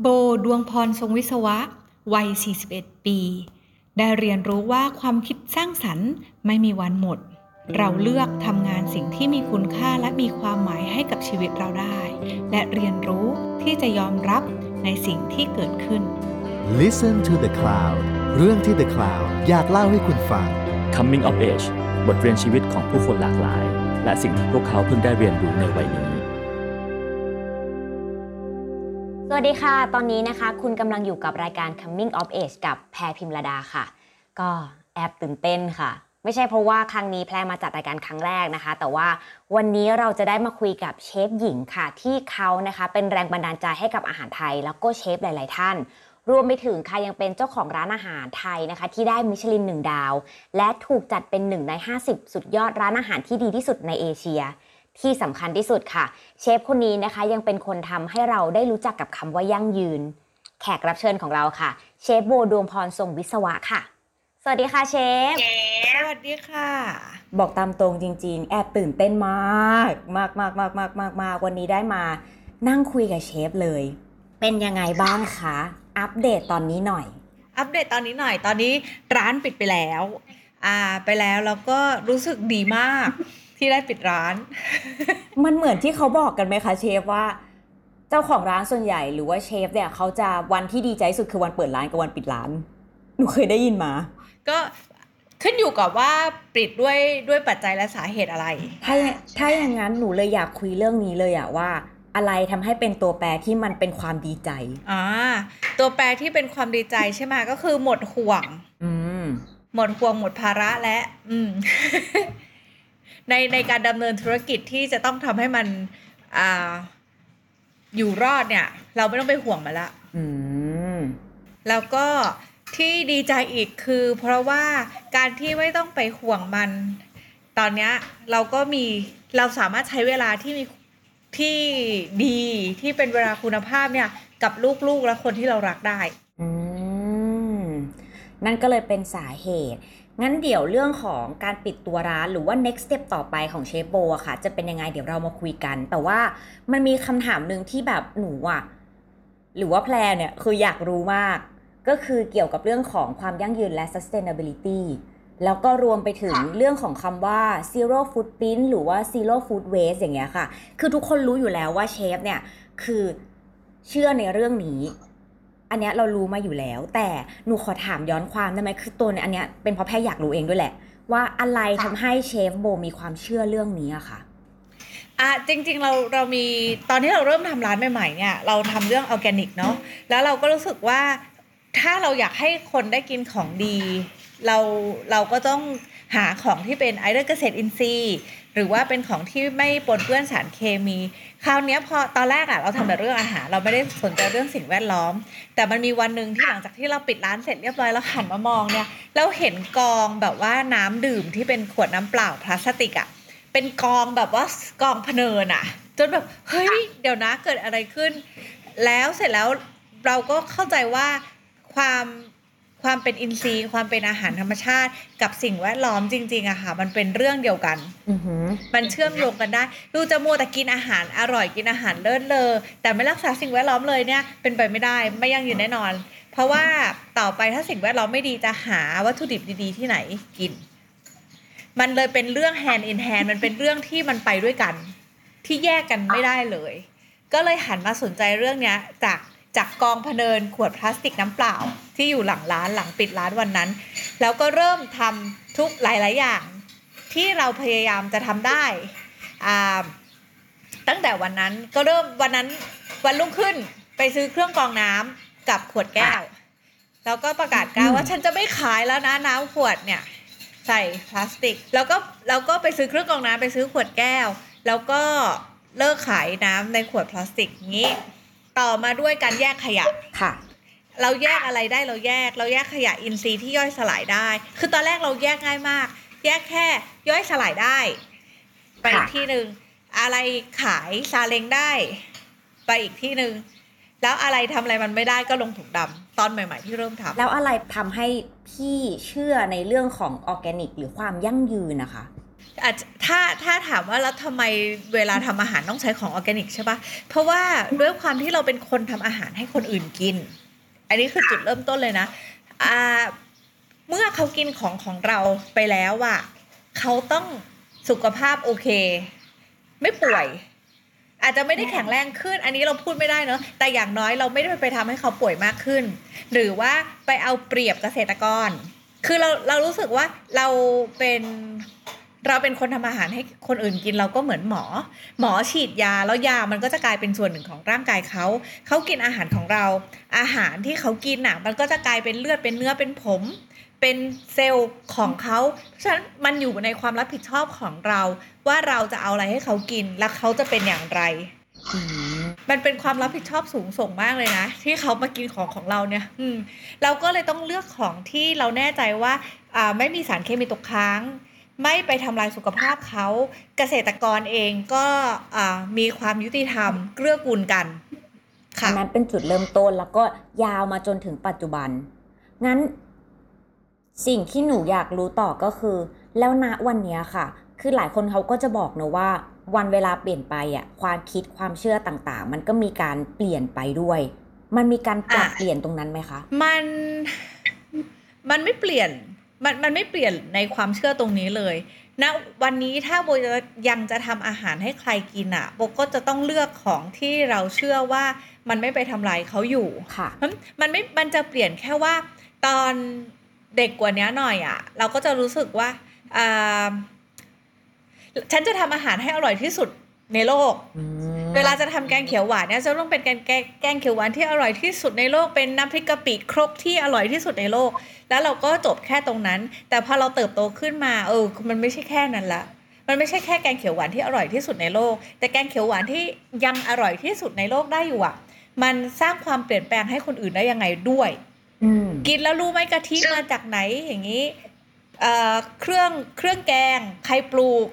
โบดวงพรทรงวิศวะ วัย 41 ปี ได้เรียนรู้ว่าความคิดสร้างสรรค์ไม่มีวันหมด เราเลือกทำงานสิ่งที่มีคุณค่าและมีความหมายให้กับชีวิตเราได้ และเรียนรู้ที่จะยอมรับในสิ่งที่เกิดขึ้น Listen to the Cloud เรื่องที่ The Cloud อยากเล่าให้คุณฟัง Coming of Age บทเรียนชีวิตของผู้คนหลากหลาย และสิ่งที่พวกเขาเพิ่งได้เรียนรู้ในวัยนี้ ดีค่ะ ตอนนี้นะคะ คุณกำลังอยู่กับรายการ Coming of Age กับแพรพิมรดาค่ะ ก็แอบตื่นเต้นค่ะ ไม่ใช่เพราะว่าครั้งนี้แพรมาจัดรายการครั้งแรกนะคะ แต่ว่าวันนี้เราจะได้มาคุยกับเชฟหญิงค่ะ ที่เขานะคะเป็นแรงบันดาลใจให้กับอาหารไทย แล้วก็เชฟหลาย ๆ ท่านรวมไปถึงค่ะยังเป็นเจ้าของร้านอาหารไทยนะคะ ที่ได้มิชลินหนึ่งดาว และถูกจัดเป็นหนึ่งใน 50 สุดยอดร้านอาหารที่ดีที่สุดในเอเชีย ที่สำคัญที่สุดค่ะ เชฟคนนี้นะคะยังเป็นคนทำให้เราได้รู้จักกับคำว่ายั่งยืน แขกรับเชิญของเราค่ะ เชฟโบดวงพรทรงวิศวะค่ะ สวัสดีค่ะเชฟ สวัสดีค่ะ บอกตามตรงจริง ๆ แอบตื่นเต้นมาก มากมากมากมากมากมากวันนี้ได้มานั่งคุยกับเชฟเลย เป็นยังไงบ้างคะ อัปเดตตอนนี้หน่อย อัปเดตตอนนี้หน่อย ตอนนี้ร้านปิดไปแล้ว อ่า ไปแล้วแล้วก็รู้สึกดีมาก ที่ได้ปิดร้าน มันเหมือนที่เขาบอกกันไหมคะเชฟว่า เจ้าของร้านส่วนใหญ่หรือว่าเชฟเนี่ยเขาจะวันที่ดีใจที่สุดคือวันเปิดร้านกับวันปิดร้านหนูเคยได้ยินมา ก็ขึ้นอยู่กับว่าปิดด้วยด้วยปัจจัยและสาเหตุอะไร ถ้าถ้าอย่างนั้นหนูเลยอยากคุยเรื่องนี้เลยอะว่า อะไรทำให้เป็นตัวแปรที่มันเป็นความดีใจอ่าตัวแปรที่เป็นความดีใจใช่ไหมก็คือหมดห่วง อืมหมดห่วงหมดภาระและ อืม ในในการดำเนินธุรกิจที่จะต้องทำให้มันอ่าอยู่รอดเนี่ย เราไม่ต้องไปห่วงมันละอืมแล้วก็ที่ดีใจอีกคือ เพราะว่าการที่ไม่ต้องไปห่วงมัน ตอนเนี้ยเราก็มีเราสามารถใช้เวลาที่มีที่ดีที่เป็นเวลาคุณภาพเนี่ย กับลูกๆและคนที่เรารักได้ อืม นั่นก็เลยเป็นสาเหตุ งั้นเดี๋ยวเรื่องของการปิดตัวร้านหรือว่า next step ต่อไปของเชฟโบอะค่ะ จะเป็นยังไงเดี๋ยวเรามาคุยกัน แต่ว่ามันมีคำถามหนึ่งที่แบบหนูอะหรือว่าแพลเนี่ยคืออยากรู้มาก ก็คือเกี่ยวกับเรื่องของความยั่งยืนและ sustainability แล้วก็รวมไปถึงเรื่องของคำว่า zero footprint หรือว่า zero food waste อย่างเงี้ยค่ะ คือทุกคนรู้อยู่แล้วว่าเชฟเนี่ยคือเชื่อในเรื่องนี้ อันเนี้ยเรารู้มาอยู่แล้ว แต่หนูขอถามย้อนความได้ไหมคือตัวเนี่ยอันเนี้ยเป็นเพราะแพรอยากรู้เองด้วยแหละ ว่าอะไรทำให้เชฟโบมีความเชื่อเรื่องนี้อะค่ะ อะจริงๆเราเรามีตอนที่เราเริ่มทำร้านใหม่ๆเนี่ยเราทำเรื่องออร์แกนิกเนาะแล้วเราก็รู้สึกว่าถ้าเราอยากให้คนได้กินของดี เราเราก็ต้องหาของที่เป็นไอเดอร์เกษตรอินทรีย์ หรือว่าเป็นของที่ไม่ปนเปื้อนสารเคมี คราวนี้พอตอนแรกอะเราทำแต่เรื่องอาหาร เราไม่ได้สนใจเรื่องสิ่งแวดล้อม แต่มันมีวันหนึ่งที่หลังจากที่เราปิดร้านเสร็จเรียบร้อยแล้วหันมามองเนี่ยเราเห็นกองแบบว่าน้ำดื่มที่เป็นขวดน้ำเปล่าพลาสติกอะเป็นกองแบบว่ากองพเนินอะจนแบบเฮ้ยเดี๋ยวนะเกิดอะไรขึ้น แล้วเสร็จแล้วเราก็เข้าใจว่าความ ความเป็นอินทรีย์ความเป็นอาหารธรรมชาติ กับสิ่งแวดล้อมจริงๆอะค่ะ มันเป็นเรื่องเดียวกันอือหือมันเชื่อมโยงกันได้ดูจะมัวแต่กินอาหารอร่อยกินอาหารเลิศเลอแต่ไม่รักษาสิ่งแวดล้อมเลยเนี่ยเป็นไปไม่ได้ไม่ยั่งยืนแน่นอน เพราะว่าต่อไปถ้าสิ่งแวดล้อมไม่ดีจะหาวัตถุดิบดีๆ ที่ไหนกิน มันเลยเป็นเรื่อง hand in hand มันเป็นเรื่องที่มันไปด้วยกัน ที่แยกกันไม่ได้เลย ก็เลยหันมาสนใจเรื่องเนี้ยจาก จากกองพะเนินขวดพลาสติกน้ำเปล่า ที่อยู่หลังร้านหลังปิดร้านวันนั้น แล้วก็เริ่มทำทุกหลาย ๆ อย่าง ที่เราพยายามจะทำได้อ่าตั้งแต่วันนั้นก็เริ่มวันนั้นวันรุ่งขึ้นไปซื้อเครื่องกรองน้ำกับขวดแก้ว แล้วก็ประกาศกล้าวว่าฉันจะไม่ขายแล้วนะน้ำขวดเนี่ยใส่พลาสติก แล้วก็แล้วก็ไปซื้อเครื่องกรองน้ำไปซื้อขวดแก้ว แล้วก็เลิกขายน้ำในขวดพลาสติกงี้ ต่อมาด้วยการแยกขยะ ค่ะ เราแยกอะไรได้เราแยก เราแยกขยะอินทรีย์ที่ย่อยสลายได้ คือตอนแรกเราแยกง่ายมาก แยกแค่ย่อยสลายได้ ไปอีกค่ะที่หนึ่งอะไรขายซาเล้งได้ ไปอีกที่หนึ่งแล้วอะไรทำอะไรมันไม่ได้ก็ลงถุงดำตอนใหม่ ๆ ที่เริ่มทำแล้วอะไรทำให้พี่เชื่อในเรื่องของออร์แกนิก หรือความยั่งยืนนะคะ อาจถ้าถ้าถามว่าแล้วทำไมเวลาทำอาหารต้องใช้ของออร์แกนิกใช่ปะเพราะว่าด้วยความที่เราเป็นคนทำอาหารให้คนอื่นกิน อันนี้คือจุดเริ่มต้นเลยนะอ่าเมื่อเขากินของของเราไปแล้วอะเขาต้องสุขภาพโอเค ไม่ป่วย อาจจะไม่ได้แข็งแรงขึ้น อันนี้เราพูดไม่ได้เนอะแต่อย่างน้อยเราไม่ได้ไปทำให้เขาป่วยมากขึ้น หรือว่าไปเอาเปรียบเกษตรกร คือเราเรารู้สึกว่าเราเป็น เราเป็นคนทำอาหารให้คนอื่นกินเราก็เหมือนหมอ หมอฉีดยาแล้วยามันก็จะกลายเป็นส่วนหนึ่งของร่างกายเขาเขากินอาหารของเรา อาหารที่เขากินน่ะ มันก็จะกลายเป็นเลือดเป็นเนื้อเป็นผม เป็นเซลล์ของเขาเพราะฉะนั้นมันอยู่ในความรับผิดชอบของเรา ว่าเราจะเอาอะไรให้เขากินและเขาจะเป็นอย่างไรอืมมันเป็นความรับผิดชอบสูงส่งมากเลยนะ ที่เขามากินของของเราเนี่ย อืม เราก็เลยต้องเลือกของที่เราแน่ใจว่า อ่าไม่มีสารเคมีตกค้าง ไม่ไปทำลายสุขภาพเขาเกษตรกรเองก็อ่ามีความยุติธรรมเกื้อกูลกันอัค่ะนนั้นเป็นจุดเริ่มต้นแล้วก็ยาวมาจนถึงปัจจุบัน งั้น สิ่งที่หนูอยากรู้ต่อก็คือ แล้วณวันเนี้ยค่ะ คือหลายคนเขาก็จะบอกนะว่า วันเวลาเปลี่ยนไปอะความคิดความเชื่อต่างๆ มันก็มีการเปลี่ยนไปด้วย มันมีการปรับอะเปลี่ยนตรงนั้นไหมคะ มันมันไม่เปลี่ยน มันมันไม่เปลี่ยนในความเชื่อตรงนี้เลยณนะวันนี้ถ้าโบจะยังจะทำอาหารให้ใครกินอะโบก็จะต้องเลือกของที่เราเชื่อว่ามันไม่ไปทำลายเขาอยู่ค่ะมันมันไม่มันจะเปลี่ยนแค่ว่าตอนเด็กกว่านี้หน่อยอะ่ะ เราก็จะรู้สึกว่าอ่าฉันจะทำอาหารให้อร่อยที่สุดในโลก เวลาจะทำแกงเขียวหวานเนี่ยจะต้องเป็นแกงแกงแกงเขียวหวานที่อร่อยที่สุดในโลกเป็นน้ำพริกกะปิครกที่อร่อยที่สุดในโลก แล้วเราก็จบแค่ตรงนั้น แต่พอเราเติบโตขึ้นมาเออมันไม่ใช่แค่นั้นละมันไม่ใช่แค่แกงเขียวหวานที่อร่อยที่สุดในโลก แต่แกงเขียวหวานที่ยังอร่อยที่สุดในโลกได้อยู่อะ มันสร้างความเปลี่ยนแปลงให้คนอื่นได้ยังไงด้วยอืมกินแล้วรู้ไหมกะทิมาจากไหนอย่างนี้เอ่อเครื่องเครื่องแกงใครปลูก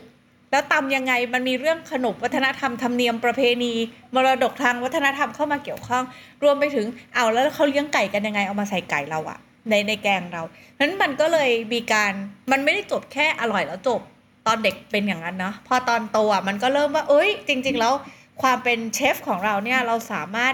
แล้วตำยังไงมันมีเรื่องขนบวัฒนธรรมธรรมเนียมประเพณี มรดกทางวัฒนธรรมเข้ามาเกี่ยวข้อง รวมไปถึงเอาแล้วเขาเลี้ยงไก่กันยังไงเอามาใส่ไก่เราอะในในแกงเรานั้นมันก็เลยมีการมันไม่ได้จบแค่อร่อยแล้วจบตอนเด็กเป็นอย่างนั้นเนาะพอตอนโตอะมันก็เริ่มว่า เอ้ย จริง ๆ แล้วความเป็นเชฟของเราเนี่ยเราสามารถ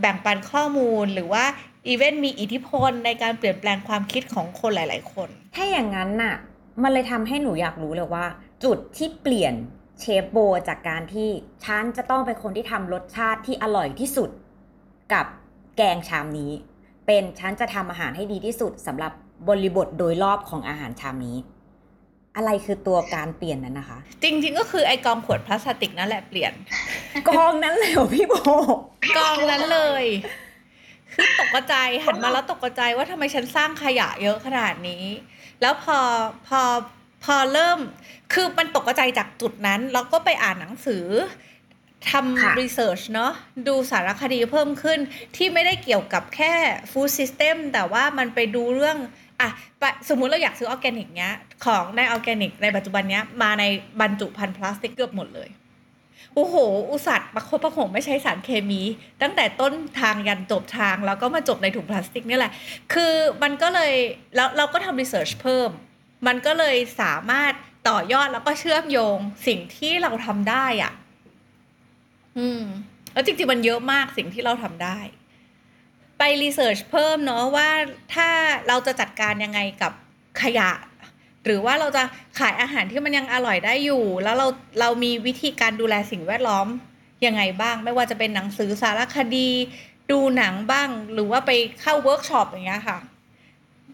แบ่งปันข้อมูลหรือว่าอีเวนต์มีอิทธิพลในการเปลี่ยนแปลงความคิดของคนหลาย ๆ คน ถ้าอย่างนั้นน่ะ มันเลยทำให้หนูอยากรู้เลยว่า จุดที่เปลี่ยนเชฟโบจากการที่ฉันจะต้องเป็นคนที่ทำรสชาติที่อร่อยที่สุด กับแกงชามนี้ เป็นฉันจะทำอาหารให้ดีที่สุดสำหรับบริบทโดยรอบของอาหารชามนี้ อะไรคือตัวการเปลี่ยนนั้นนะคะ จริง ๆ ก็คือไอกองขวดพลาสติกนั่นแหละเปลี่ยน กองนั้นเลยเหรอพี่โบกองนั้นเลยคือตกใจหันมาแล้วตกใจว่าทำไมฉันสร้างขยะเยอะขนาดนี้ แล้วพอพอ พอเริ่มคือมันตกใจจากจุดนั้น แล้วก็ไปอ่านหนังสือค่ะ ทำ research เนาะดูสารคดีเพิ่มขึ้นที่ไม่ได้เกี่ยวกับแค่ food system แต่ว่ามันไปดูเรื่องอะปะสมมุติเราอยากซื้อออร์แกนิกเนี้ย ของในออร์แกนิก ในปัจจุบันเนี้ยมาในบรรจุภัณฑ์พลาสติกเกือบหมดเลย โอ้โห อุตส่าห์ประคบประหงมไม่ใช้สารเคมี ตั้งแต่ต้นทางยันจบทาง แล้วก็มาจบในถุงพลาสติกนี่แหละ คือมันก็เลยแล้วเราก็ทำ research เพิ่ม มันก็เลยสามารถต่อยอดแล้วก็เชื่อมโยงสิ่งที่เราทำได้อะ อืม แล้วจริงๆมันเยอะมากสิ่งที่เราทำได้ ไป research เพิ่มเนาะว่าถ้าเราจะจัดการยังไงกับขยะ หรือว่าเราจะขายอาหารที่มันยังอร่อยได้อยู่ แล้วเราเรามีวิธีการดูแลสิ่งแวดล้อมยังไงบ้าง ไม่ว่าจะเป็นหนังสือสารคดี ดูหนังบ้าง หรือว่าไปเข้าเวิร์กช็อปอย่างเงี้ยค่ะ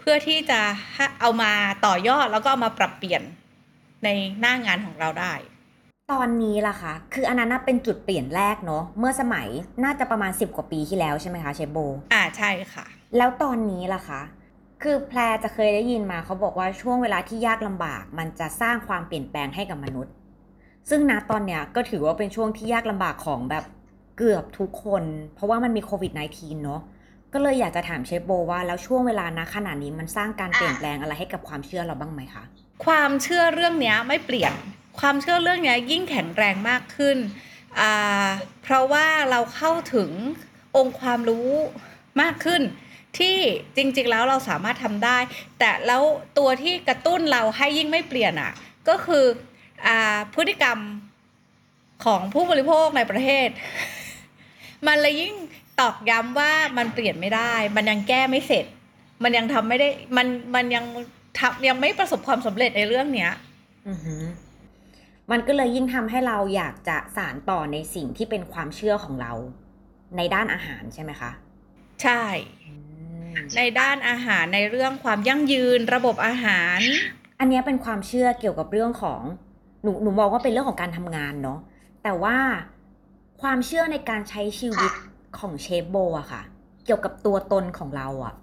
เพื่อที่จะให้เอามาต่อยอดแล้วก็เอามาปรับเปลี่ยนในหน้างานของเราได้ ตอนนี้ล่ะคะคืออันนั้นน่ะเป็นจุดเปลี่ยนแรกเนาะเมื่อสมัยน่าจะประมาณ 10 กว่าปีที่แล้วใช่ไหมคะเชฟโบ อ่าใช่ค่ะ แล้วตอนนี้ล่ะคะ คือแพรจะเคยได้ยินมาเขาบอกว่าช่วงเวลาที่ยากลำบาก มันจะสร้างความเปลี่ยนแปลงให้กับมนุษย์ ซึ่งณตอนเนี้ยก็ถือว่าเป็นช่วงที่ยากลำบากของแบบเกือบทุกคน เพราะว่ามันมีโควิด -19 เนาะ ก็เลยอยากจะถามเชฟโบว่าแล้วช่วงเวลานะขนาดนี้มันสร้างการเปลี่ยนแปลงอะไรให้กับความเชื่อเราบ้างไหมคะ ความเชื่อเรื่องนี้ไม่เปลี่ยน ความเชื่อเรื่องนี้ยิ่งแข็งแรงมากขึ้น เพราะว่าเราเข้าถึงองค์ความรู้มากขึ้น ที่จริงๆแล้วเราสามารถทำได้ แต่แล้วตัวที่กระตุ้นเราให้ยิ่งไม่เปลี่ยนอะ ก็คืออพฤติกรรมของผู้บริโภคในประเทศ มันเลยยิ่ง ตอกย้ำว่ามันเปลี่ยนไม่ได้ มันยังแก้ไม่เสร็จ มันยังทำไม่ได้ มันมันยังทำยังไม่ประสบความสำเร็จในเรื่องเนี้ยอือหือมันก็เลยยิ่งทำให้เราอยากจะสานต่อในสิ่งที่เป็นความเชื่อของเรา ในด้านอาหารใช่ไหมคะ ใช่ ในด้านอาหารในเรื่องความยั่งยืนระบบอาหาร อันเนี้ยเป็นความเชื่อเกี่ยวกับเรื่องของหนูหนูมองว่าเป็นเรื่องของการทำงานเนาะแต่ว่าความเชื่อในการใช้ชีวิต ของเชฟโบอะค่ะ เกี่ยวกับตัวตนของเราอะ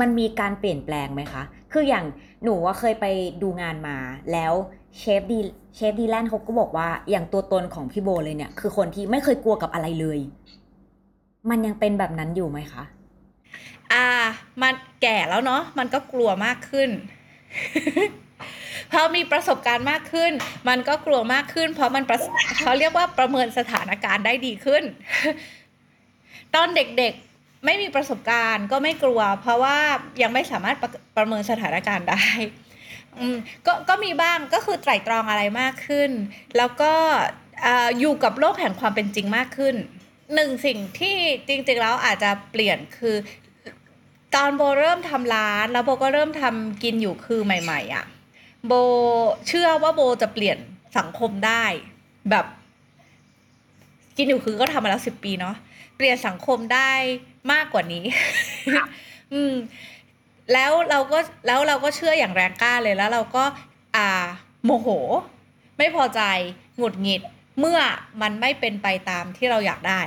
มันมีการเปลี่ยนแปลงไหมคะ คืออย่างหนูว่าเคยไปดูงานมาแล้วเชฟดีเชฟดีแลนเขาก็บอกว่าอย่างตัวตนของพี่โบเลยเนี่ย คือคนที่ไม่เคยกลัวกับอะไรเลย มันยังเป็นแบบนั้นอยู่ไหมคะ อ่า มันแก่แล้วเนาะมันก็กลัวมากขึ้นพอมีประสบการณ์มากขึ้น มันก็กลัวมากขึ้น เพราะมันเขาเรียกว่าประเมินสถานการณ์ได้ดีขึ้น ตอนเด็กๆไม่มีประสบการณ์ก็ไม่กลัว เพราะว่ายังไม่สามารถประประเมินสถานการณ์ได้ก็ก็มีบ้างก็คือไตร่ตรองอะไรมากขึ้น แล้วก็อ่าอยู่กับโลกแห่งความเป็นจริงมากขึ้นหนึ่งสิ่งที่จริงๆแล้วอาจจะเปลี่ยนคือ ตอนโบเริ่มทำร้าน แล้วโบก็เริ่มทำกินอยู่คือใหม่ ๆอะ่ะโบเชื่อว่าโบจะเปลี่ยนสังคมได้ แบบ กินอยู่คือก็ทำมาแล้วสิบปีเนาะ เปลี่ยนสังคมได้มากกว่านี้ อืม แล้วเราก็แล้วเราก็เชื่ออย่างแรงกล้าเลยแล้ว เราก็ อ่า โมโห ไม่พอใจหงุดหงิดเมื่อมันไม่เป็นไปตามที่เราอยากได้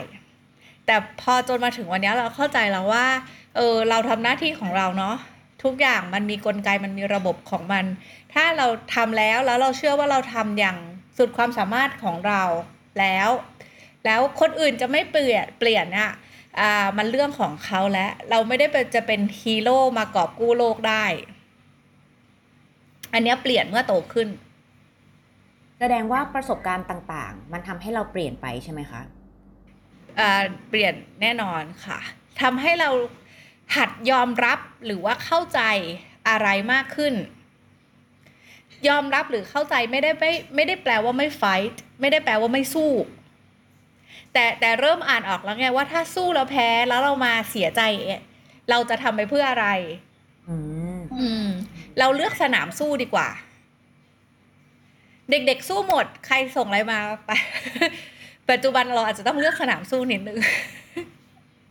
แต่พอจนมาถึงวันนี้เราเข้าใจแล้วว่า เออ เราทำหน้าที่ของเราเนาะทุกอย่างมันมีกลไกมันมีระบบของมัน ถ้าเราทำแล้วแล้วเราเชื่อว่าเราทำอย่างสุดความสามารถของเราแล้ว แล้วคนอื่นจะไม่เปลี่ยนเปลี่ยนอะอ่ามันเรื่องของเขาแล้วเราไม่ได้เป็นจะเป็นฮีโร่มากอบกู้โลกได้ อันเนี้ยเปลี่ยนเมื่อโตขึ้น แสดงว่าประสบการณ์ต่างๆ มันทำให้เราเปลี่ยนไปใช่ไหมคะอ่าเปลี่ยนแน่นอนค่ะทำให้เราหัดยอมรับหรือว่าเข้าใจอะไรมากขึ้น ยอมรับหรือเข้าใจไม่ได้ไม่ไม่ได้แปลว่าไม่ไฟท์ไม่ได้แปลว่าไม่สู้ แต่แต่เริ่มอ่านออกแล้วไงว่าถ้าสู้แล้วแพ้แล้วเรามาเสียใจเอ๊ะเราจะทำไปเพื่ออะไรอืมอืมเราเลือกสนามสู้ดีกว่า เด็กๆสู้หมด ใครส่งอะไรมาไป ปัจจุบันเราอาจจะต้องเลือกสนามสู้นิดนึง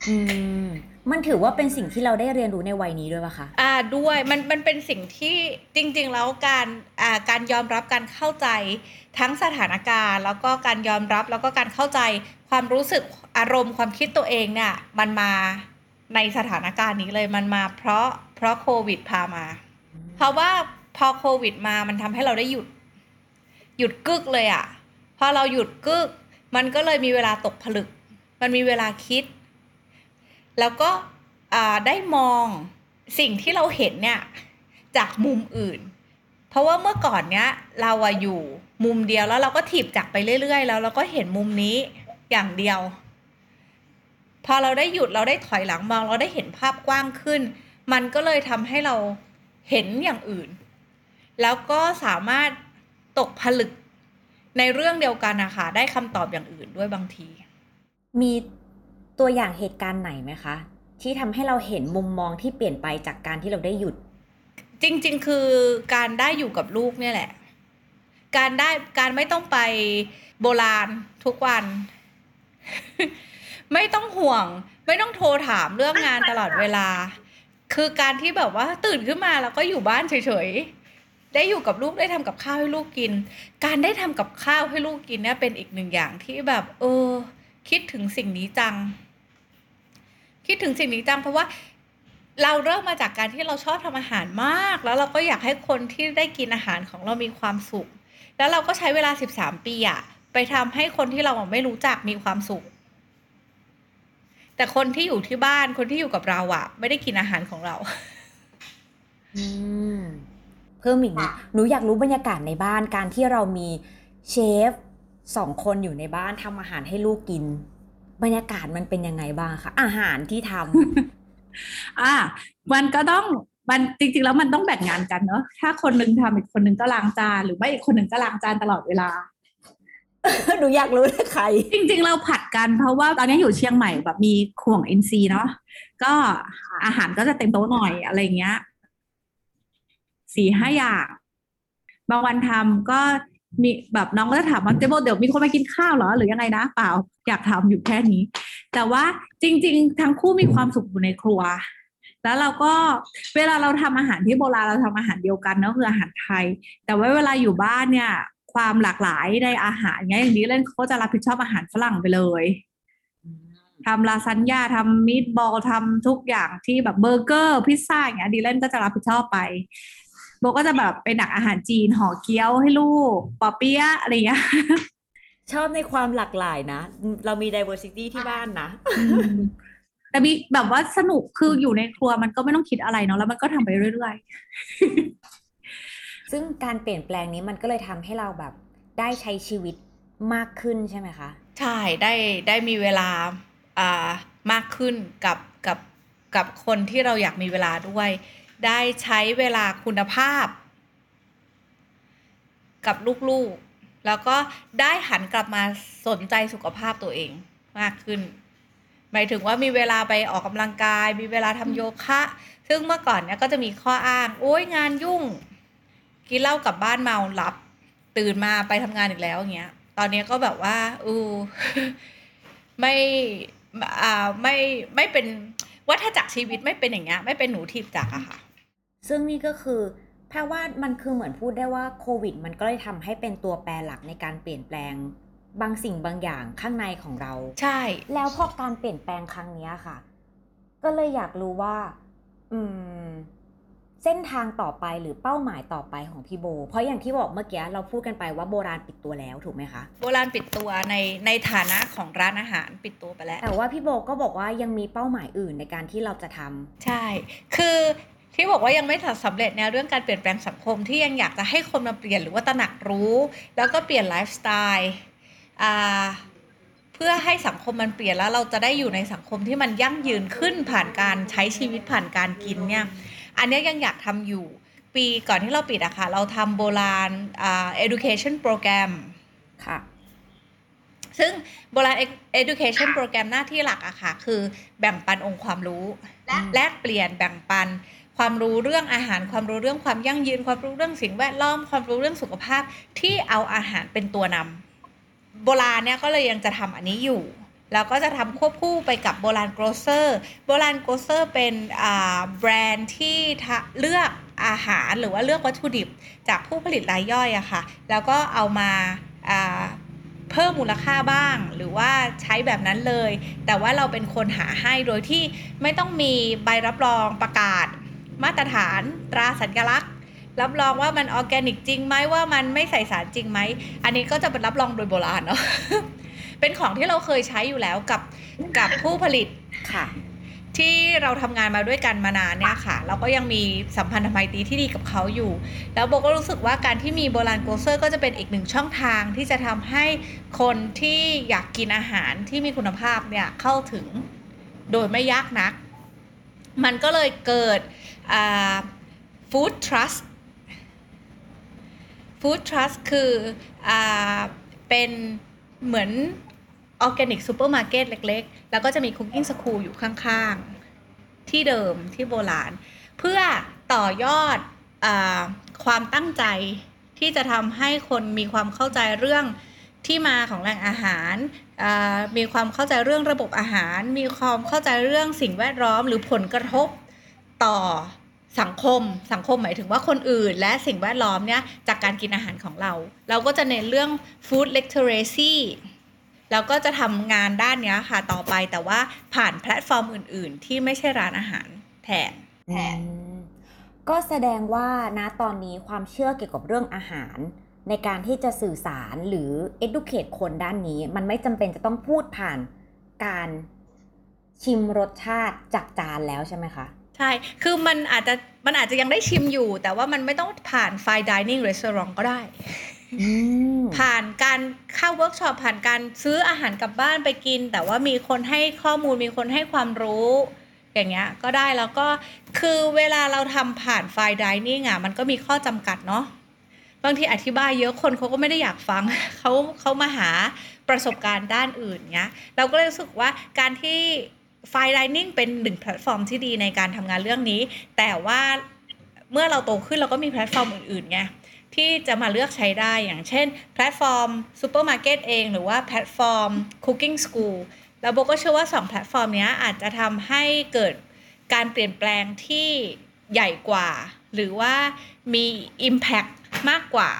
อืมมันถือว่าเป็นสิ่งที่เราได้เรียนรู้ในวัยนี้ด้วยปะคะ อ่าด้วยมันมันเป็นสิ่งที่จริง ๆ แล้วการอ่าการยอมรับการเข้าใจทั้งสถานการณ์ แล้วก็การยอมรับแล้วก็การเข้าใจความรู้สึกอารมณ์ความคิดตัวเองเนี่ยมันมาในสถานการณ์นี้เลยมันมาเพราะเพราะโควิดพามา เพราะว่าพอโควิดมามันทำให้เราได้หยุด หยุดกึกเลยอะ่ะพอเราหยุดกึก มันก็เลยมีเวลาตกผลึก มันมีเวลาคิด แล้วก็ได้มองสิ่งที่เราเห็นเนี่ยจากมุมอื่น เพราะว่าเมื่อก่อนเนี้ยเราอะอยู่มุมเดียวแล้วเราก็ถีบจักไปเรื่อย ๆ แล้วเราก็เห็นมุมนี้อย่างเดียว พอเราได้หยุดเราได้ถอยหลังมองเราได้เห็นภาพกว้างขึ้น มันก็เลยทำให้เราเห็นอย่างอื่น แล้วก็สามารถตกผลึกในเรื่องเดียวกันนะคะได้คำตอบอย่างอื่นด้วยบางที มี ตัวอย่างเหตุการณ์ไหนไหมคะ ที่ทำให้เราเห็นมุมมองที่เปลี่ยนไปจากการที่เราได้หยุด จริง ๆ คือการได้อยู่กับลูกเนี่ยแหละ การได้การไม่ต้องไปโบราณทุกวัน ไม่ต้องห่วง ไม่ต้องโทรถามเรื่องงานตลอดเวลา คือการที่แบบว่าตื่นขึ้นมาแล้วก็อยู่บ้านเฉยๆได้อยู่กับลูกได้ทำกับข้าวให้ลูกกิน การได้ทำกับข้าวให้ลูกกินเนี่ยเป็นอีกหนึ่งอย่างที่แบบ เออ คิดถึงสิ่งนี้จัง คิดถึงสิ่งนี้จังเพราะว่าเราเริ่มมาจากการที่เราชอบทำอาหารมาก แล้วเราก็อยากให้คนที่ได้กินอาหารของเรามีความสุข แล้วเราก็ใช้เวลา 13 ปีอะไปทำให้คนที่เราไม่รู้จักมีความสุข แต่คนที่อยู่ที่บ้านคนที่อยู่กับเราอะไม่ได้กินอาหารของเรา อืมเพิ่มอีกนิดหนูอยากรู้บรรยากาศในบ้านการที่เรามีเชฟสองคนอยู่ในบ้านทำอาหารให้ลูกกิน บรรยากาศมันเป็นยังไงบ้างคะอาหารที่ทำอะมันก็ต้องมันจริงๆแล้วมันต้องแบ่งงานกันเนอะถ้าคนหนึงทำอีกคนหนึงก็ล้างจานหรือไม่อีกคนหนึ่งก็ล้างจานตลอดเวลาหนูอยากรู้เลยใคร จริง ๆ เราผัดกันเพราะว่าตอนนี้อยู่เชียงใหม่แบบมีข่วงอินซีย์เนาะก็อาหารก็จะเต็มโต๊ะหน่อยอะไรเงี้ยสี่ห้าอย่างบางวันทำก็ มีแบบน้องก็จะถามว่าเจโบเดี๋ยวมีคนมากินข้าวเหรอ หรือยังไงนะ เปล่าอยากทำอยู่แค่นี้ แต่ว่าจริง ๆ ทั้งคู่มีความสุขอยู่ในครัว แล้วเราก็เวลาเราทำอาหารที่โบราณเราทำอาหารเดียวกันเนอะคืออาหารไทย แต่ว่าเวลาอยู่บ้านเนี่ย ความหลากหลายในอาหารเงี้ยอย่างนี้เล่นเขาจะรับผิดชอบอาหารฝรั่งไปเลยทำลาซานญ่าทำมีดบอลทำทุกอย่างที่แบบเบอร์เกอร์พิซซ่าอย่างเงี้ยดีเล่นก็จะรับผิดชอบไป โบก็จะแบบไปหนักอาหารจีนห่อเกี๊ยวให้ลูกปอเปี๊ยะอะไรเงี้ยชอบในความหลากหลายนะ เรามี diversity ที่บ้านนะอืมแต่มีแบบว่าสนุกคืออยู่ในครัวมันก็ไม่ต้องคิดอะไรเนาะแล้วมันก็ทำไปเรื่อยซึ่งการเปลี่ยนแปลงนี้มันก็เลยทำให้เราแบบได้ใช้ชีวิตมากขึ้นใช่ไหมคะ ใช่ได้ได้มีเวลาอ่ามากขึ้นกับกับกับคนที่เราอยากมีเวลาด้วย ได้ใช้เวลาคุณภาพ กับลูกๆ แล้วก็ได้หันกลับมาสนใจสุขภาพตัวเองมากขึ้น หมายถึงว่ามีเวลาไปออกกำลังกาย มีเวลาทำโยคะ ซึ่งเมื่อก่อนเนี่ยก็จะมีข้ออ้าง โอ้ยงานยุ่ง กินเหล้ากลับบ้านเมาหลับ ตื่นมาไปทำงานอีกแล้วอย่างเงี้ย ตอนนี้ก็แบบว่าอูไม่อ่าไม่ไม่เป็นวัฏจักรชีวิตไม่เป็นอย่างเงี้ยไม่เป็นหนูทิพย์จักรอะค่ะ ซึ่งนี่ก็คือแพรว่ามันคือเหมือนพูดได้ว่าโควิด มันก็เลยทำให้เป็นตัวแปรหลักในการเปลี่ยนแปลงบางสิ่งบางอย่างข้างในของเรา ใช่ แล้วพอการเปลี่ยนแปลงครั้งเนี้ยค่ะ ก็เลยอยากรู้ว่า อืม เส้นทางต่อไปหรือเป้าหมายต่อไปของพี่โบ เพราะอย่างที่บอกเมื่อกี้เราพูดกันไปว่าโบราณปิดตัวแล้วถูกไหมคะ โบราณปิดตัวในในฐานะของร้านอาหารปิดตัวไปแล้ว แต่ว่าพี่โบก็บอกว่ายังมีเป้าหมายอื่นในการที่เราจะทำใช่ คือ ที่บอกว่ายังไม่สำเร็จแนวเรื่องการเปลี่ยนแปลงสังคมที่ยังอยากจะให้คนมาเปลี่ยนหรือว่าตระหนักรู้ แล้วก็เปลี่ยนไลฟ์สไตล์อ่าเพื่อให้สังคมมันเปลี่ยนแล้วเราจะได้อยู่ในสังคมที่มันยั่งยืนขึ้นผ่านการใช้ชีวิตผ่านการกินเนี่ยอันเนี้ยยังอยากทำอยู่ปีก่อนที่เราปิดอะค่ะ เราทำโบราณอ่า education program ค่ะซึ่งโบราณ education program หน้าที่หลักอะค่ะ คือแบ่งปันองค์ความรู้ และแลกเปลี่ยนแบ่งปัน ความรู้เรื่องอาหาร ความรู้เรื่องความยั่งยืน ความรู้เรื่องสิ่งแวดล้อม ความรู้เรื่องสุขภาพที่เอาอาหารเป็นตัวนำโบราณเนี่ยก็เลยยังจะทำอันนี้อยู่แล้วก็จะทำควบคู่ไปกับโบราณโกลเซอร์ โบราณโกลเซอร์เป็นแบรนด์ที่เลือกอาหารหรือว่าเลือกวัตถุดิบจากผู้ผลิตรายย่อยอะค่ะ แล้วก็เอามาเพิ่มมูลค่าบ้าง หรือว่าใช้แบบนั้นเลย แต่ว่าเราเป็นคนหาให้โดยที่ไม่ต้องมีใบรับรองประกาศ มาตรฐานตราสัญลักษณ์ รับรองว่ามันออร์แกนิกจริงไหมว่ามันไม่ใส่สารจริงไหม อันนี้ก็จะเป็นรับรองโดยโบ.ลานเนาะเป็นของที่เราเคยใช้อยู่แล้วกับกับผู้ผลิตค่ะ ที่เราทำงานมาด้วยกันมานานเนี่ยค่ะ เราก็ยังมีสัมพันธไมตรีที่ดีกับเขาอยู่ แล้วโบก็รู้สึกว่าการที่มีโบ.ลาน grocer ก็จะเป็นอีกหนึ่งช่องทางที่จะทำให้คนที่อยากกินอาหารที่มีคุณภาพเนี่ยเข้าถึงโดยไม่ยากนัก มันก็เลยเกิด food trust food trust คืออเป็นเหมือน organic supermarket เล็กๆ แล้วก็จะมี cooking school อยู่ข้างๆ ที่เดิมที่โบ.ลาน เพื่อต่อยอดอความตั้งใจที่จะทำให้คนมีความเข้าใจเรื่องที่มาของแหล่งอาหาร มีความเข้าใจเรื่องระบบอาหาร มีความเข้าใจเรื่องสิ่งแวดล้อม หรือผลกระทบต่อ สังคมสังคมหมายถึงว่าคนอื่น และสิ่งแวดล้อมเนี่ยจากการกินอาหารของเรา เราก็จะเน้นเรื่อง food literacy แล้วก็จะทำงานด้านนี้ค่ะต่อไปแต่ว่าผ่านแพลตฟอร์มอื่น ๆ ที่ไม่ใช่ร้านอาหารแทนอืมก็แสดงว่านะตอนนี้ความเชื่อเกี่ยวกับเรื่องอาหาร ในการที่จะสื่อสารหรือ educate คนด้านนี้ มันไม่จำเป็นจะต้องพูดผ่านการชิมรสชาติจากจานแล้วใช่ไหมคะ ใช่ คือมันอาจจะมันอาจจะยังได้ชิมอยู่ แต่ว่ามันไม่ต้องผ่าน fine dining restaurant ก็ได้อืมผ่านการเข้าเวิร์กช็อปผ่านการซื้ออาหารกลับบ้านไปกิน แต่ว่ามีคนให้ข้อมูลมีคนให้ความรู้ออย่างเงี้ยก็ได้แล้วก็คือเวลาเราทำผ่าน fine dining อะมันก็มีข้อจำกัดเนาะบางทีอธิบายเยอะคนเขาก็ไม่ได้อยากฟังเขาเขามาหาประสบการณ์ด้านอื่นเงี้ยเราก็เลยรู้สึกว่าการที่ fine dining เป็นหนึ่งแพลตฟอร์มที่ดีในการทำงานเรื่องนี้ แต่ว่าเมื่อเราโตขึ้นเราก็มีแพลตฟอร์มอื่นๆไงที่จะมาเลือกใช้ได้อย่างเช่น แพลตฟอร์มซูเปอร์มาร์เก็ตเองหรือว่าแพลตฟอร์ม Cooking School แล้วโบก็เชื่อว่า 2 แพลตฟอร์มนี้อาจจะทำให้เกิดการเปลี่ยนแปลงที่ใหญ่กว่า หรือว่ามี Impact มากกว่า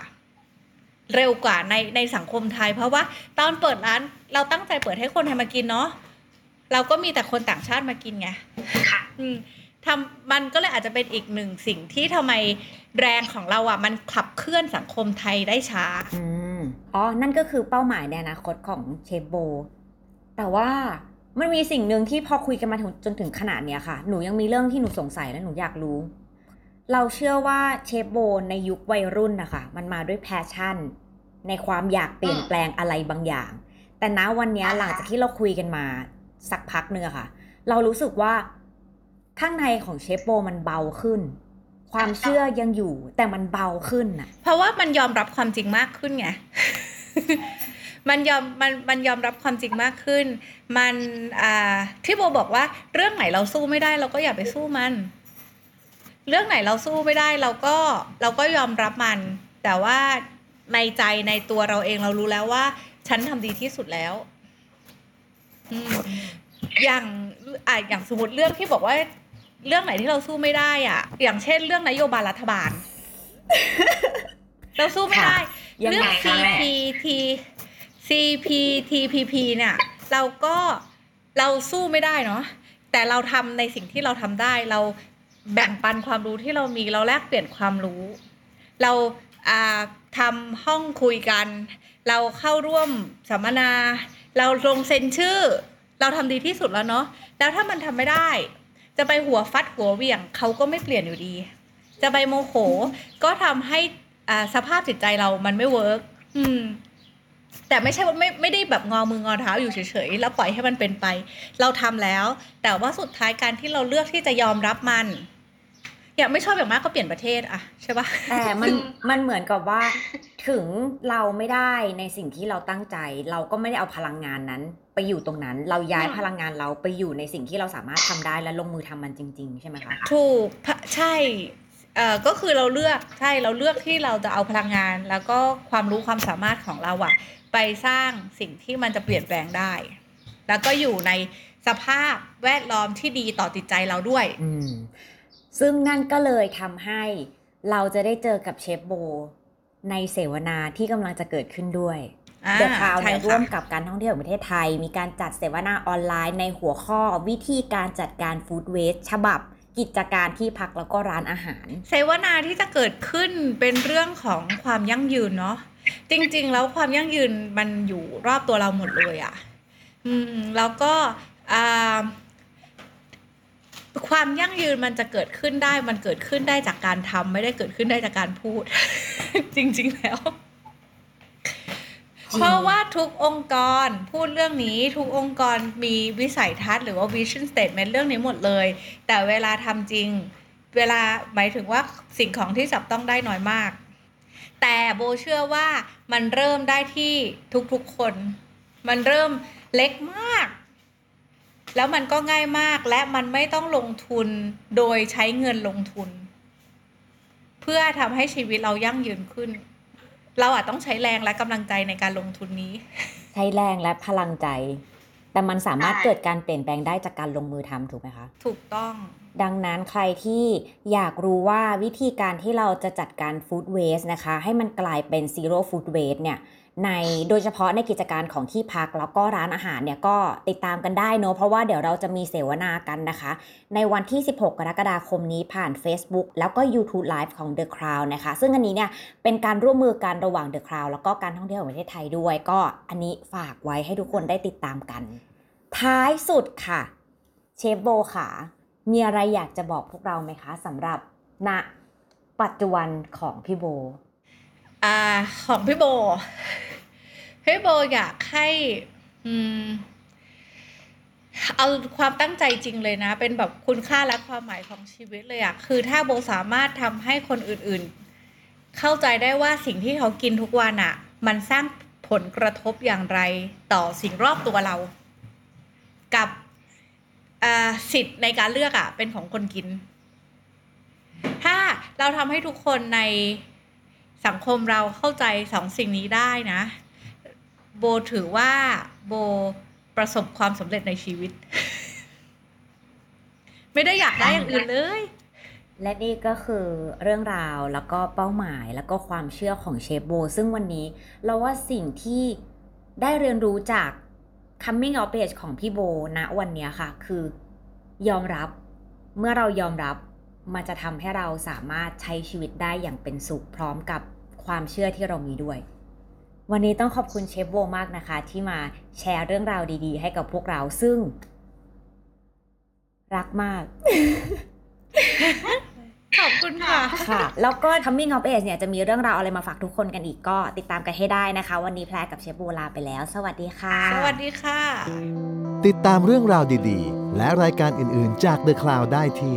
เร็วกว่าในในสังคมไทย เพราะว่าตอนเปิดร้านเราตั้งใจเปิดให้คนไทยมากินเนาะ เราก็มีแต่คนต่างชาติมากินไงอืมทำมันก็เลยอาจจะเป็นอีกหนึ่งสิ่งที่ทำไมแรงของเราอะมันขับเคลื่อนสังคมไทยได้ช้าอืมอ๋อ นั่นก็คือเป้าหมายในอนาคตของเชฟโบ แต่ว่ามันมีสิ่งหนึ่งที่พอคุยกันมาถึงจนถึงขนาดเนี้ยค่ะ หนูยังมีเรื่องที่หนูสงสัยและหนูอยากรู้ เราเชื่อว่าเชฟโบในยุควัยรุ่นนะคะมันมาด้วย passion ในความอยากเปลี่ยนแปลงอะไรบางอย่าง แต่ณวันเนี้ยหลังจากที่เราคุยกันมา สักพักเนี้ยค่ะ เรารู้สึกว่าข้างในของเชฟโบมันเบาขึ้น ความเชื่อยังอยู่แต่มันเบาขึ้นน่ะเพราะว่ามันยอมรับความจริงมากขึ้นไงมันยอมมันมันยอมรับความจริงมากขึ้น มันอ่าที่โบบอกว่าเรื่องไหนเราสู้ไม่ได้เราก็อย่าไปสู้มัน เรื่องไหนเราสู้ไม่ได้เราก็เราก็ยอมรับมัน แต่ว่าในใจในตัวเราเองเรารู้แล้วว่า ฉันทำดีที่สุดแล้ว อืมอย่างอะอย่างสมมติเรื่องที่บอกว่า เรื่องไหนที่เราสู้ไม่ได้อะ อย่างเช่นเรื่องนโยบายรัฐบาล เราสู้ไม่ได้ยังเรื่ไงองคะแม่ CPT CPTPP เนี่ย เราก็เราสู้ไม่ได้เนาะแต่เราทำในสิ่งที่เราทำได้เราแบ่งปันความรู้ที่เรามีเราแลกเปลี่ยนความรู้ เราอ่าทำห้องคุยกัน เราเข้าร่วมสัมมนา เราลงเซ็นชื่อ เราทำดีที่สุดแล้วเนาะแล้วถ้ามันทำไม่ได้ จะไปหัวฟัดหัวเวี่ยงเขาก็ไม่เปลี่ยนอยู่ดี จะไปโมโหก็ทำให้อ่าสภาพจิตใจเรามันไม่ work อืมแต่ไม่ใช่ว่าไม่ไม่ได้แบบงอมืองอเท้าอยู่เฉยๆแล้วปล่อยให้มันเป็นไป เราทำแล้ว แต่ว่าสุดท้ายการที่เราเลือกที่จะยอมรับมัน อยากไม่ชอบอย่างมากก็เปลี่ยนประเทศอะใช่ปะแต่มันมันเหมือนกับว่า ถึงเราไม่ได้ในสิ่งที่เราตั้งใจ เราก็ไม่ได้เอาพลังงานนั้น ไปอยู่ตรงนั้น เราย้ายพลังงานเราไปอยู่ในสิ่งที่เราสามารถทำได้และลงมือทำมันจริง ๆ ใช่ไหมคะถูกใช่เอ่อก็คือเราเลือกใช่เราเลือกที่เราจะเอาพลังงาน แล้วก็ความรู้ความสามารถของเราอะไปสร้างสิ่งที่มันจะเปลี่ยนแปลงได้ แล้วก็อยู่ในสภาพแวดล้อมที่ดีต่อจิตใจเราด้วย อืม ซึ่งนั่นก็เลยทำให้เราจะได้เจอกับเชฟโบ ในเสวนาที่กำลังจะเกิดขึ้นด้วยอ่าเดอะคาวใช่เนี่ยค่ะร่วมกับการท่องเที่ยวแห่งประเทศไทย มีการจัดเสวนาออนไลน์ในหัวข้อวิธีการจัดการฟู้ดเวสฉบับกิจการที่พักแล้วก็ร้านอาหาร เสวนาที่จะเกิดขึ้นเป็นเรื่องของความยั่งยืนเนาะจริงๆ แล้วความยั่งยืนมันอยู่รอบตัวเราหมดเลยอะ่ะ อืมแล้วก็อ่า ความยั่งยืนมันจะเกิดขึ้นได้ มันเกิดขึ้นได้จากการทำไม่ได้เกิดขึ้นได้จากการพูด จริง ๆ แล้ว เพราะว่าทุกองค์กรพูดเรื่องนี้ ทุกองค์กรมีวิสัยทัศน์หรือว่า vision statement เรื่องนี้หมดเลย แต่เวลาทำจริง เวลาหมายถึงว่าสิ่งของที่จับต้องได้น้อยมาก แต่โบเชื่อว่ามันเริ่มได้ที่ทุกๆคน มันเริ่มเล็กมาก แล้วมันก็ง่ายมากและมันไม่ต้องลงทุนโดยใช้เงินลงทุน เพื่อทำให้ชีวิตเรายั่งยืนขึ้น เราอาจต้องใช้แรงและกำลังใจในการลงทุนนี้ ใช้แรงและพลังใจ แต่มันสามารถใช่เกิดการเปลี่ยนแปลงได้จากการลงมือทำถูกไหมคะ ถูกต้อง ดังนั้นใครที่อยากรู้ว่าวิธีการที่เราจะจัดการฟู้ดเวสนะคะ ให้มันกลายเป็นซีโร่ฟู้ดเวสเนี่ย ในโดยเฉพาะในกิจการของที่พักแล้วก็ร้านอาหารเนี่ยก็ติดตามกันได้เนอะเพราะว่าเดี๋ยวเราจะมีเสวนากันนะคะ ในวันที่ 16 กรกฎาคมนี้ผ่าน Facebook แล้วก็ YouTube Live ของ The Crown นะคะ ซึ่งอันนี้เนี่ยเป็นการร่วมมือกันระหว่าง The Crown แล้วก็การท่องเที่ยวแห่งประเทศไทยด้วย ก็อันนี้ฝากไว้ให้ทุกคนได้ติดตามกัน ท้ายสุดค่ะเชฟโบค่ะ มีอะไรอยากจะบอกพวกเราไหมคะสำหรับณปัจจุบันของพี่โบ อของพี่โบ พี่โบอยากให้อเอาความตั้งใจจริงเลยนะ เป็นแบบคุณค่าและความหมายของชีวิตเลยอะคือถ้าโบสามารถทำให้คนอื่นๆ เข้าใจได้ว่าสิ่งที่เขากินทุกวันอะมันสร้างผลกระทบอย่างไรต่อสิ่งรอบตัวเรา กับสิทธิ์ในการเลือกอะเป็นของคนกิน ถ้าเราทำให้ทุกคนใน สังคมเราเข้าใจสองสิ่งนี้ได้นะ โบถือว่าโบประสบความสำเร็จในชีวิต ไม่ได้อยากได้อย่างอื่นเลย และนี่ก็คือเรื่องราวแล้วก็เป้าหมายแล้วก็ความเชื่อของเชฟโบ ซึ่งวันนี้เราว่าสิ่งที่ได้เรียนรู้จาก coming of age ของพี่โบณะวันเนี้ยค่ะ คือยอมรับเมื่อเรายอมรับ มันจะทำให้เราสามารถใช้ชีวิตได้อย่างเป็นสุขพร้อมกับความเชื่อที่เรามีด้วย วันนี้ต้องขอบคุณเชฟโบมากนะคะ ที่มาแชร์เรื่องราวดีๆ ให้กับพวกเราซึ่ง รักมาก ขอบคุณค่ะ ค่ะ แล้วก็ Coming of Age เนี่ยจะมีเรื่องราวอะไรมาฝากทุกคนกันอีกก็ติดตามกันให้ได้นะคะ วันนี้แพรกับเชฟโบลาไปแล้ว สวัสดีค่ะ สวัสดีค่ะ ติดตามเรื่องราวดีๆ และรายการอื่นๆจาก The Cloud ได้ที่